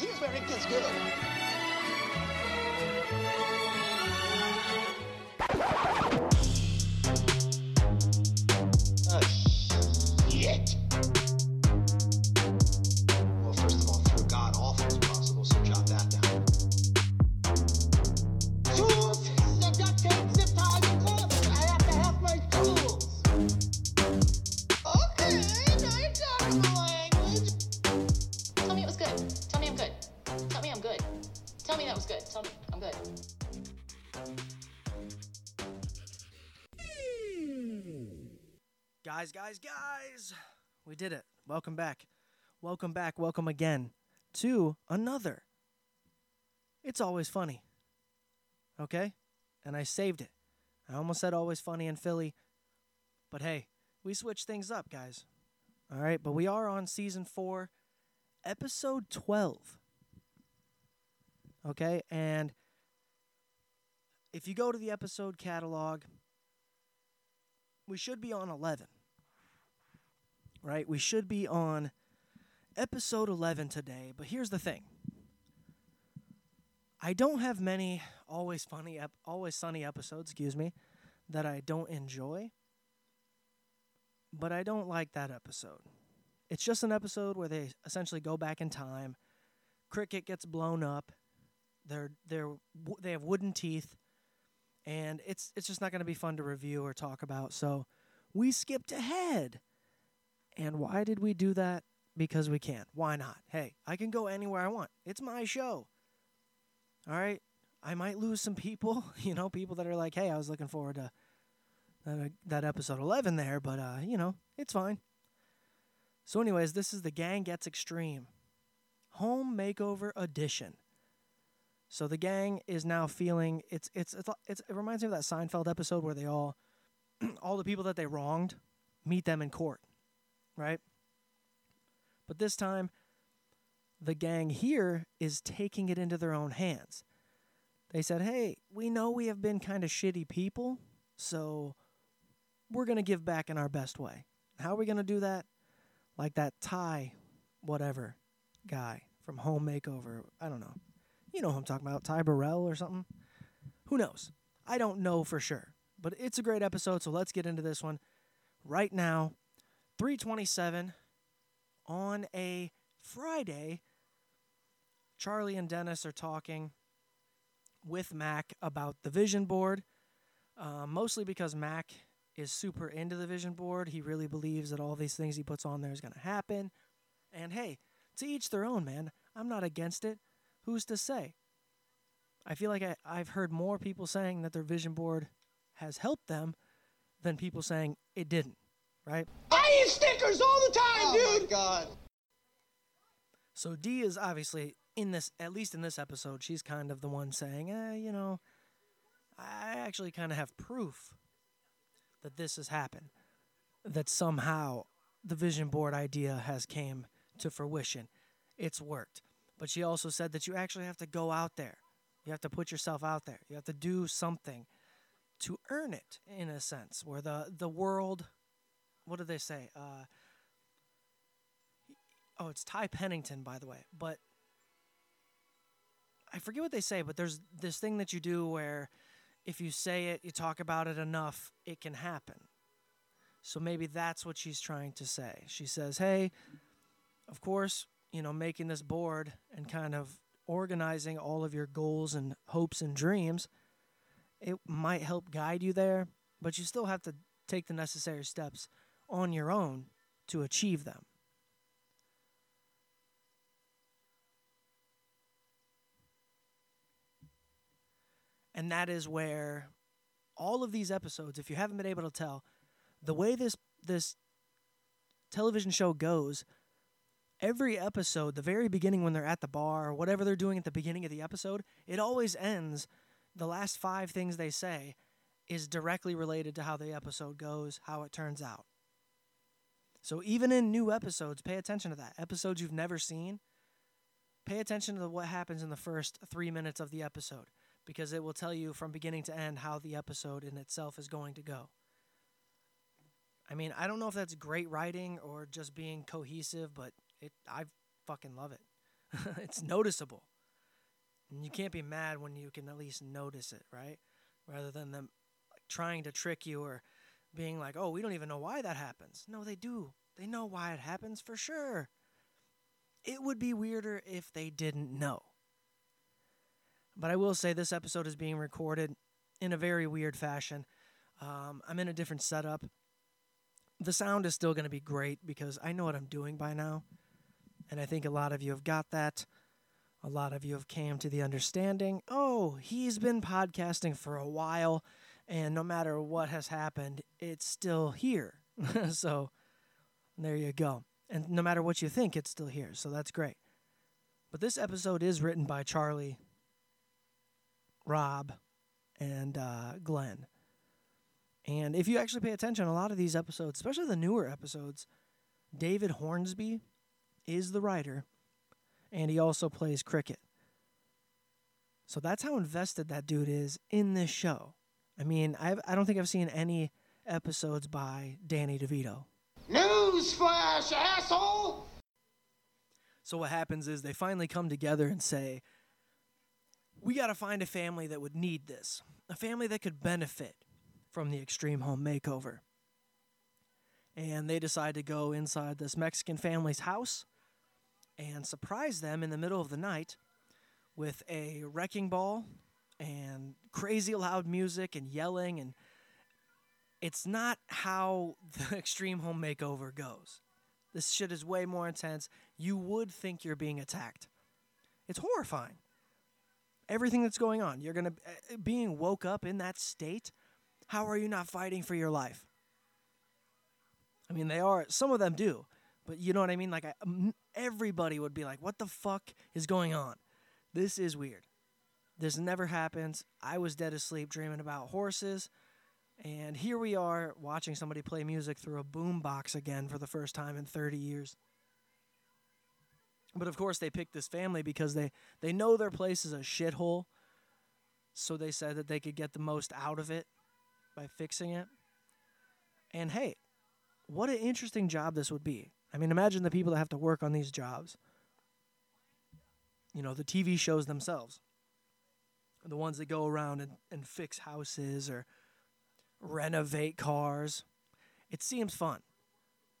Because it gets good. Guys, guys, guys, we did it. Welcome back. Welcome back. Welcome again to another. It's always funny. Okay? And I saved it. I almost said always funny in Philly. But hey, we switched things up, guys. All right, but we are on season 4, episode 12. Okay? And if you go to the episode catalog, we should be on 11. Right? We should be on episode 11 today, but here's the thing. I don't have many always funny ep- always sunny episodes, excuse me, that I don't enjoy. But I don't like that episode. It's just an episode where they essentially go back in time. Cricket gets blown up. They're they're they have wooden teeth and it's it's just not going to be fun to review or talk about. So we skipped ahead. And why did we do that? Because we can. Why not? Hey, I can go anywhere I want. It's my show. All right. I might lose some people, you know, people that are like, "Hey, I was looking forward to that, that episode 11 there, but uh, you know, it's fine." So anyways, this is the Gang Gets Extreme Home Makeover Edition. So the gang is now feeling it's it's it's, it's it reminds me of that Seinfeld episode where they all all the people that they wronged meet them in court, right? But this time the gang here is taking it into their own hands. They said, "Hey, we know we have been kind of shitty people, so we're going to give back in our best way. How are we going to do that? Like that Ty whatever guy from Home Makeover, I don't know. You know who I'm talking about, Ty Burrell or something. Who knows? I don't know for sure. But it's a great episode, so let's get into this one right now. 327 on a Friday. Charlie and Dennis are talking with Mac about the vision board, uh, mostly because Mac is super into the vision board. He really believes that all these things he puts on there is going to happen. And hey, to each their own, man. I'm not against it who's to say? I feel like I, I've heard more people saying that their vision board has helped them than people saying it didn't, right? I eat stickers all the time, Oh dude. my god. So Dee is obviously in this, at least in this episode, she's kind of the one saying, eh, you know, I actually kind of have proof that this has happened, that somehow the vision board idea has came to fruition. It's worked. But she also said that you actually have to go out there. You have to put yourself out there. You have to do something to earn it, in a sense, where the, the world, what do they say? Uh, oh, it's Ty Pennington, by the way. But I forget what they say, but there's this thing that you do where if you say it, you talk about it enough, it can happen. So maybe that's what she's trying to say. She says, hey, of course, you know, making this board and kind of organizing all of your goals and hopes and dreams, it might help guide you there, but you still have to take the necessary steps on your own to achieve them. And that is where all of these episodes, if you haven't been able to tell, the way this this television show goes, every episode, the very beginning when they're at the bar or whatever they're doing at the beginning of the episode, it always ends. The last five things they say is directly related to how the episode goes, how it turns out. So even in new episodes, pay attention to that. Episodes you've never seen, pay attention to what happens in the first three minutes of the episode because it will tell you from beginning to end how the episode in itself is going to go. I mean, I don't know if that's great writing or just being cohesive, but it I fucking love it. it's noticeable. And you can't be mad when you can at least notice it, right? Rather than them trying to trick you or being like, oh, we don't even know why that happens. No, they do. They know why it happens for sure. It would be weirder if they didn't know. But I will say this episode is being recorded in a very weird fashion. Um, I'm in a different setup. The sound is still going to be great because I know what I'm doing by now. And I think a lot of you have got that. A lot of you have came to the understanding, oh, he's been podcasting for a while and no matter what has happened, it's still here. so there you go. And no matter what you think, it's still here. So that's great. But this episode is written by Charlie, Rob, and uh, Glenn. And if you actually pay attention, a lot of these episodes, especially the newer episodes, David Hornsby is the writer, and he also plays cricket. So that's how invested that dude is in this show. I mean, I've, I don't think I've seen any episodes by Danny DeVito. Newsflash, asshole! So what happens is they finally come together and say, "We got to find a family that would need this, a family that could benefit from the extreme home makeover." And they decide to go inside this Mexican family's house and surprise them in the middle of the night with a wrecking ball and crazy loud music and yelling and it's not how the extreme home makeover goes. This shit is way more intense. You would think you're being attacked. It's horrifying. Everything that's going on, you're going to uh, being woke up in that state. How are you not fighting for your life? I mean, they are some of them do, but you know what I mean? Like I, everybody would be like, "What the fuck is going on?" This is weird. This never happens. I was dead asleep dreaming about horses. And here we are watching somebody play music through a boom box again for the first time in 30 years. But of course, they picked this family because they, they know their place is a shithole. So they said that they could get the most out of it by fixing it. And hey, what an interesting job this would be. I mean, imagine the people that have to work on these jobs. You know, the TV shows themselves the ones that go around and, and fix houses or renovate cars. It seems fun.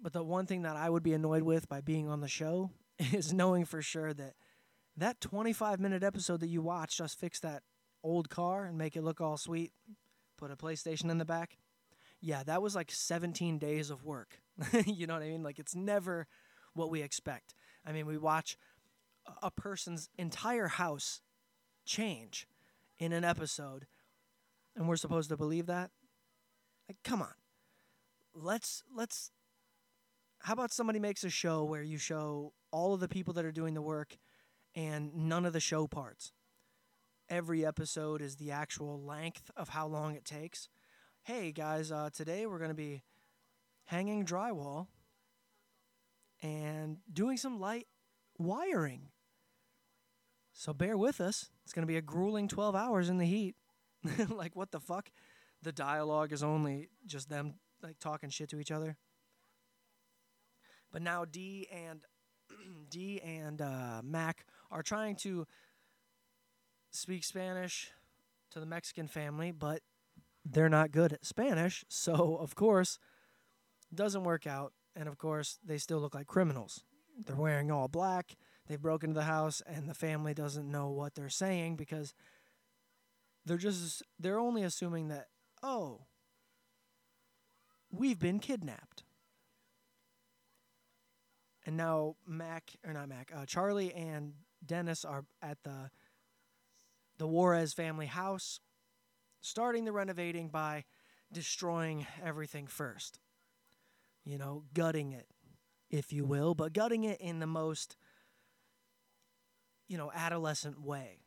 But the one thing that I would be annoyed with by being on the show is knowing for sure that that 25 minute episode that you watched us fix that old car and make it look all sweet, put a PlayStation in the back. Yeah, that was like 17 days of work. you know what I mean? Like it's never what we expect. I mean, we watch a person's entire house change in an episode and we're supposed to believe that? Like come on. Let's let's how about somebody makes a show where you show all of the people that are doing the work and none of the show parts? Every episode is the actual length of how long it takes. Hey guys, uh, today we're going to be hanging drywall and doing some light wiring. So bear with us. It's going to be a grueling 12 hours in the heat. like, what the fuck? The dialogue is only just them like talking shit to each other. But now Dee and Dee and uh, Mac are trying to speak Spanish to the Mexican family, but they're not good at Spanish, so of course, doesn't work out. And of course, they still look like criminals. They're wearing all black they've broken into the house and the family doesn't know what they're saying because they're just they're only assuming that oh we've been kidnapped. And now mac or not mac uh, charlie and dennis are at the the juarez family house starting the renovating by destroying everything first. You know gutting it if you will but gutting it in the most you know, adolescent way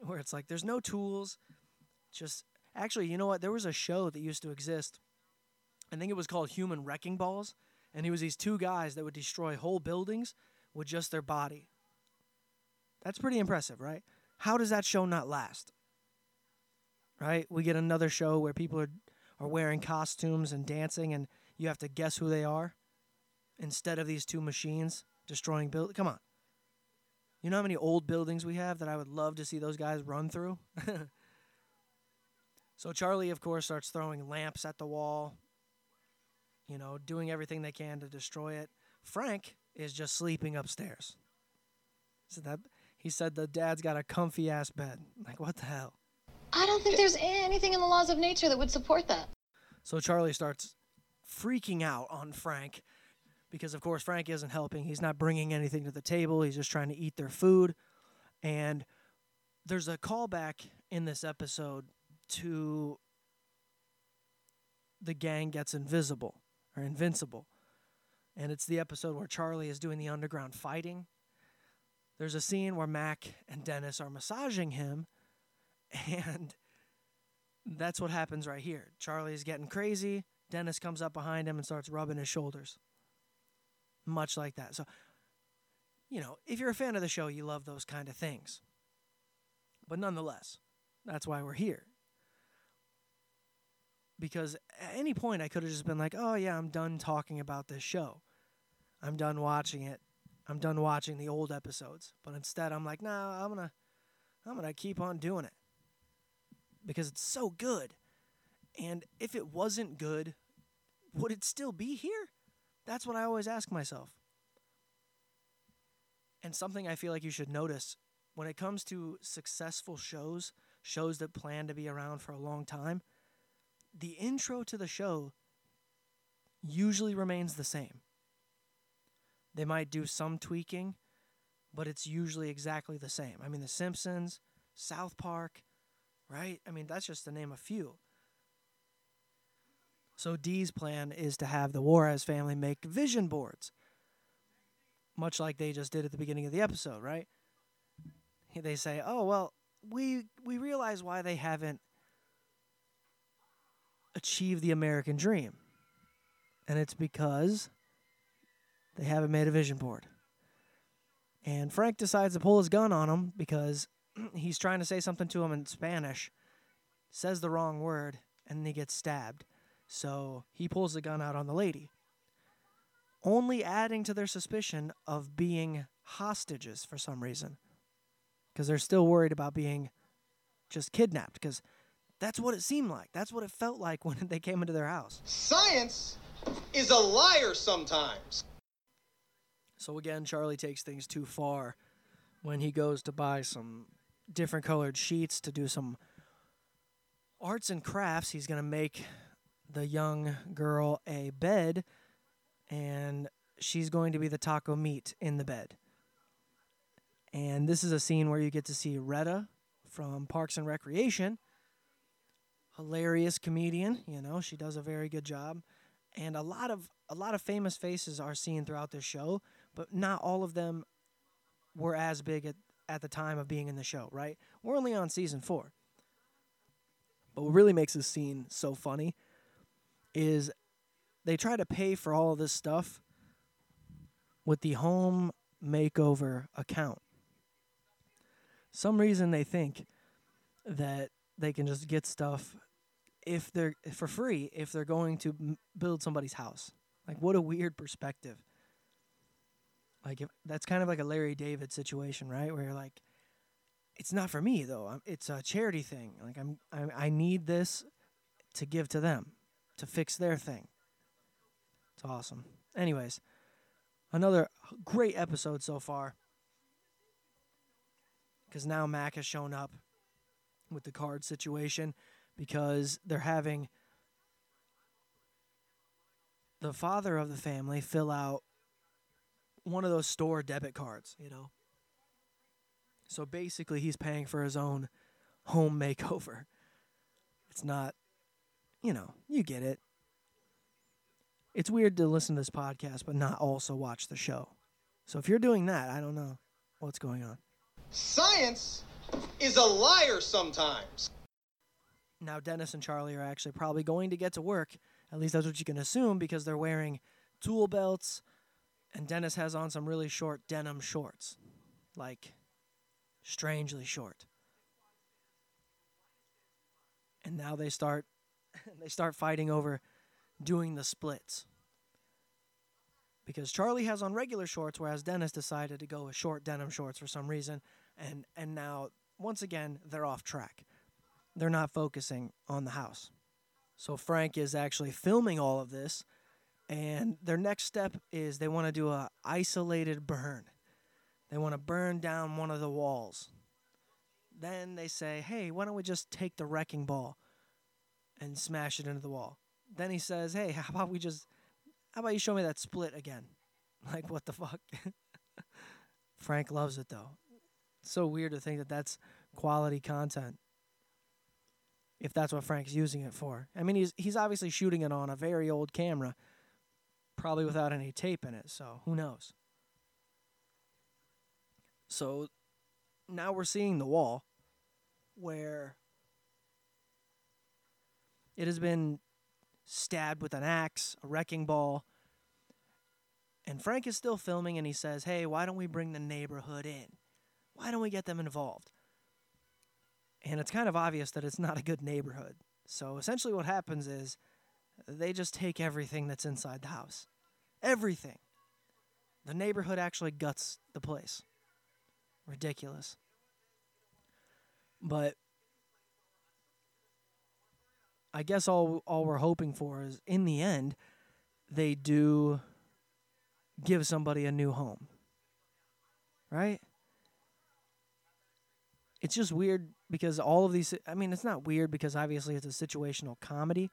where it's like there's no tools. Just actually, you know what? There was a show that used to exist. I think it was called Human Wrecking Balls, and it was these two guys that would destroy whole buildings with just their body. That's pretty impressive, right? How does that show not last? Right? We get another show where people are are wearing costumes and dancing and you have to guess who they are instead of these two machines destroying buildings. Come on. You know how many old buildings we have that I would love to see those guys run through? so Charlie, of course, starts throwing lamps at the wall, you know, doing everything they can to destroy it. Frank is just sleeping upstairs. So that he said the dad's got a comfy ass bed. Like what the hell? I don't think there's anything in the laws of nature that would support that. So Charlie starts freaking out on Frank because, of course, Frank isn't helping. He's not bringing anything to the table. He's just trying to eat their food. And there's a callback in this episode to the gang gets invisible or invincible. And it's the episode where Charlie is doing the underground fighting. There's a scene where Mac and Dennis are massaging him, and that's what happens right here. Charlie is getting crazy. Dennis comes up behind him and starts rubbing his shoulders. Much like that. So, you know, if you're a fan of the show, you love those kind of things. But nonetheless, that's why we're here. Because at any point, I could have just been like, oh, yeah, I'm done talking about this show. I'm done watching it. I'm done watching the old episodes. But instead, I'm like, nah, I'm going to. I'm going to keep on doing it because it's so good. And if it wasn't good, would it still be here? That's what I always ask myself. And something I feel like you should notice when it comes to successful shows, shows that plan to be around for a long time, the intro to the show usually remains the same. They might do some tweaking, but it's usually exactly the same. I mean, The Simpsons, South Park, right? I mean, that's just to name a few. So Dee's plan is to have the Juarez family make vision boards, much like they just did at the beginning of the episode, right? They say, "Oh well, we we realize why they haven't achieved the American dream, and it's because they haven't made a vision board." And Frank decides to pull his gun on him because he's trying to say something to him in Spanish, says the wrong word, and then he gets stabbed. So he pulls the gun out on the lady, only adding to their suspicion of being hostages for some reason. Because they're still worried about being just kidnapped, because that's what it seemed like. That's what it felt like when they came into their house. Science is a liar sometimes. So again, Charlie takes things too far when he goes to buy some different colored sheets to do some arts and crafts. He's going to make the young girl a bed, and she's going to be the taco meat in the bed. And this is a scene where you get to see Retta from Parks and Recreation. Hilarious comedian, you know, she does a very good job. And a lot of a lot of famous faces are seen throughout this show, but not all of them were as big at, at the time of being in the show, right? We're only on season four. But what really makes this scene so funny is they try to pay for all of this stuff with the home makeover account. Some reason they think that they can just get stuff if they're for free if they're going to m- build somebody's house. Like what a weird perspective. Like if that's kind of like a Larry David situation, right? Where you're like, it's not for me though. I'm, it's a charity thing. Like I'm, I, I need this to give to them, to fix their thing. It's awesome. Anyways, another great episode so far. Because now Mac has shown up with the card situation because they're having the father of the family fill out one of those store debit cards, you know. So basically, he's paying for his own home makeover. It's not, you know, you get it. It's weird to listen to this podcast but not also watch the show. So if you're doing that, I don't know what's going on. Science is a liar sometimes. Now, Dennis and Charlie are actually probably going to get to work. At least that's what you can assume because they're wearing tool belts, and Dennis has on some really short denim shorts. Like, strangely short. And now they start they start fighting over doing the splits. because Charlie has on regular shorts, whereas Dennis decided to go with short denim shorts for some reason, and and now once again they're off track. They're not focusing on the house. So Frank is actually filming all of this, and their next step is they want to do a isolated burn. They want to burn down one of the walls. Then they say, "Hey, why don't we just take the wrecking ball and smash it into the wall?" Then he says, "Hey, how about we just how about you show me that split again?" Like what the fuck? Frank loves it though. It's so weird to think that that's quality content. If that's what Frank's using it for. I mean, he's he's obviously shooting it on a very old camera, probably without any tape in it, so who knows. So now we're seeing the wall where it has been stabbed with an axe, a wrecking ball. And Frank is still filming and he says, Hey, why don't we bring the neighborhood in? Why don't we get them involved? And it's kind of obvious that it's not a good neighborhood. So essentially, what happens is they just take everything that's inside the house. Everything. The neighborhood actually guts the place. Ridiculous. But I guess all all we're hoping for is in the end they do give somebody a new home. Right? It's just weird because all of these I mean it's not weird because obviously it's a situational comedy,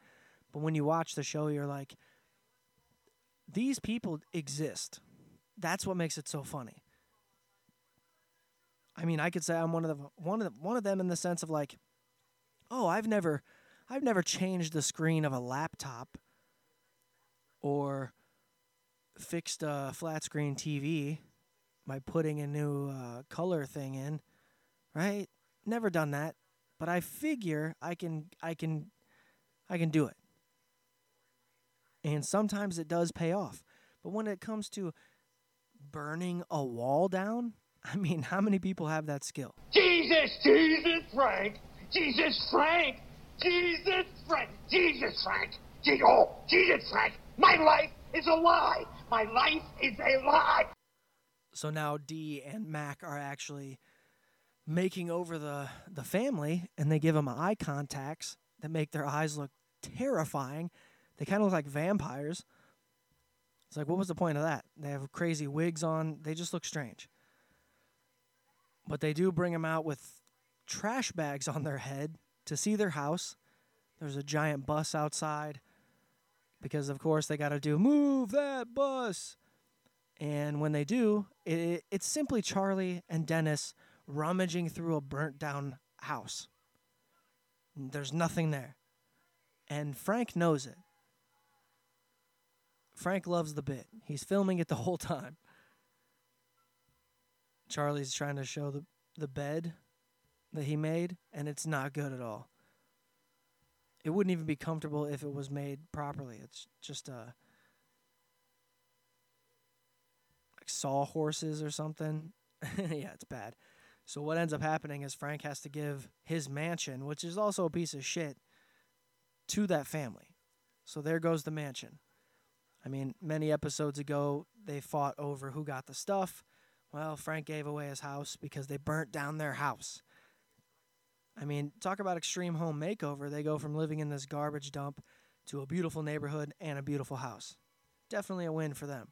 but when you watch the show you're like these people exist. That's what makes it so funny. I mean, I could say I'm one of the one of the, one of them in the sense of like, oh, I've never I've never changed the screen of a laptop or fixed a flat screen TV by putting a new uh, color thing in, right? Never done that, but I figure I can I can I can do it. And sometimes it does pay off. But when it comes to burning a wall down, I mean, how many people have that skill? Jesus, Jesus, Frank. Jesus, Frank. Jesus, Frank. Jesus, Frank. Oh, Jesus, Frank. My life is a lie. My life is a lie. So now Dee and Mac are actually making over the the family, and they give them eye contacts that make their eyes look terrifying. They kind of look like vampires. It's like, what was the point of that? They have crazy wigs on. They just look strange. But they do bring them out with trash bags on their head to see their house. There's a giant bus outside because, of course, they got to do move that bus. And when they do, it, it's simply Charlie and Dennis rummaging through a burnt down house. There's nothing there. And Frank knows it. Frank loves the bit. He's filming it the whole time. Charlie's trying to show the, the bed that he made, and it's not good at all. It wouldn't even be comfortable if it was made properly. It's just uh, like sawhorses or something. yeah, it's bad. So what ends up happening is Frank has to give his mansion, which is also a piece of shit, to that family. So there goes the mansion. I mean, many episodes ago, they fought over who got the stuff. Well, Frank gave away his house because they burnt down their house. I mean, talk about extreme home makeover. They go from living in this garbage dump to a beautiful neighborhood and a beautiful house. Definitely a win for them.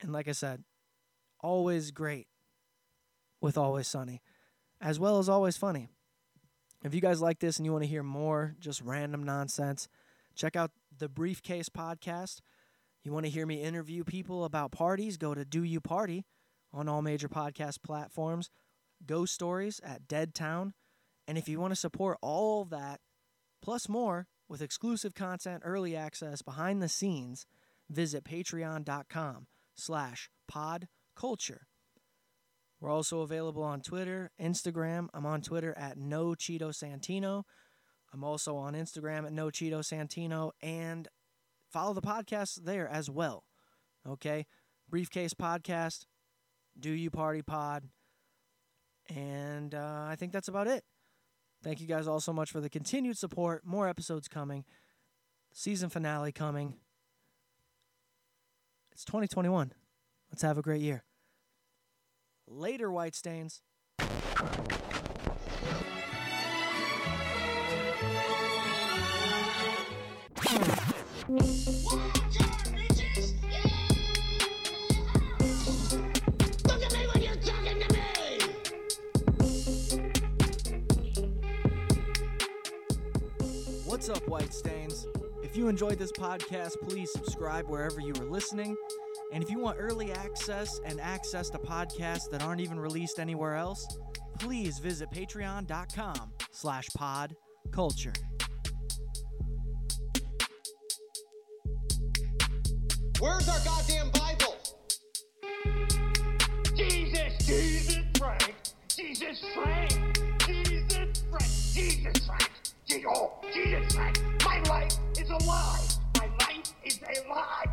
And like I said, always great with Always Sunny, as well as always funny. If you guys like this and you want to hear more just random nonsense, check out the Briefcase podcast. You want to hear me interview people about parties? Go to Do You Party on all major podcast platforms. Ghost Stories at Dead Town. And if you want to support all that, plus more, with exclusive content, early access, behind the scenes, visit patreon.com slash podculture. We're also available on Twitter, Instagram. I'm on Twitter at no Cheeto Santino. I'm also on Instagram at no Cheeto Santino and follow the podcast there as well. Okay? Briefcase Podcast, Do You Party Pod. And uh, I think that's about it. Thank you guys all so much for the continued support. More episodes coming. Season finale coming. It's 2021. Let's have a great year. Later, White Stains. Up, White Stains? If you enjoyed this podcast, please subscribe wherever you are listening. And if you want early access and access to podcasts that aren't even released anywhere else, please visit patreon.com slash pod culture. Where's our goddamn Bible? Jesus! Jesus Frank! Jesus Frank! Jesus Frank! Jesus Frank! Jesus Christ, my life is a lie. My life is a lie.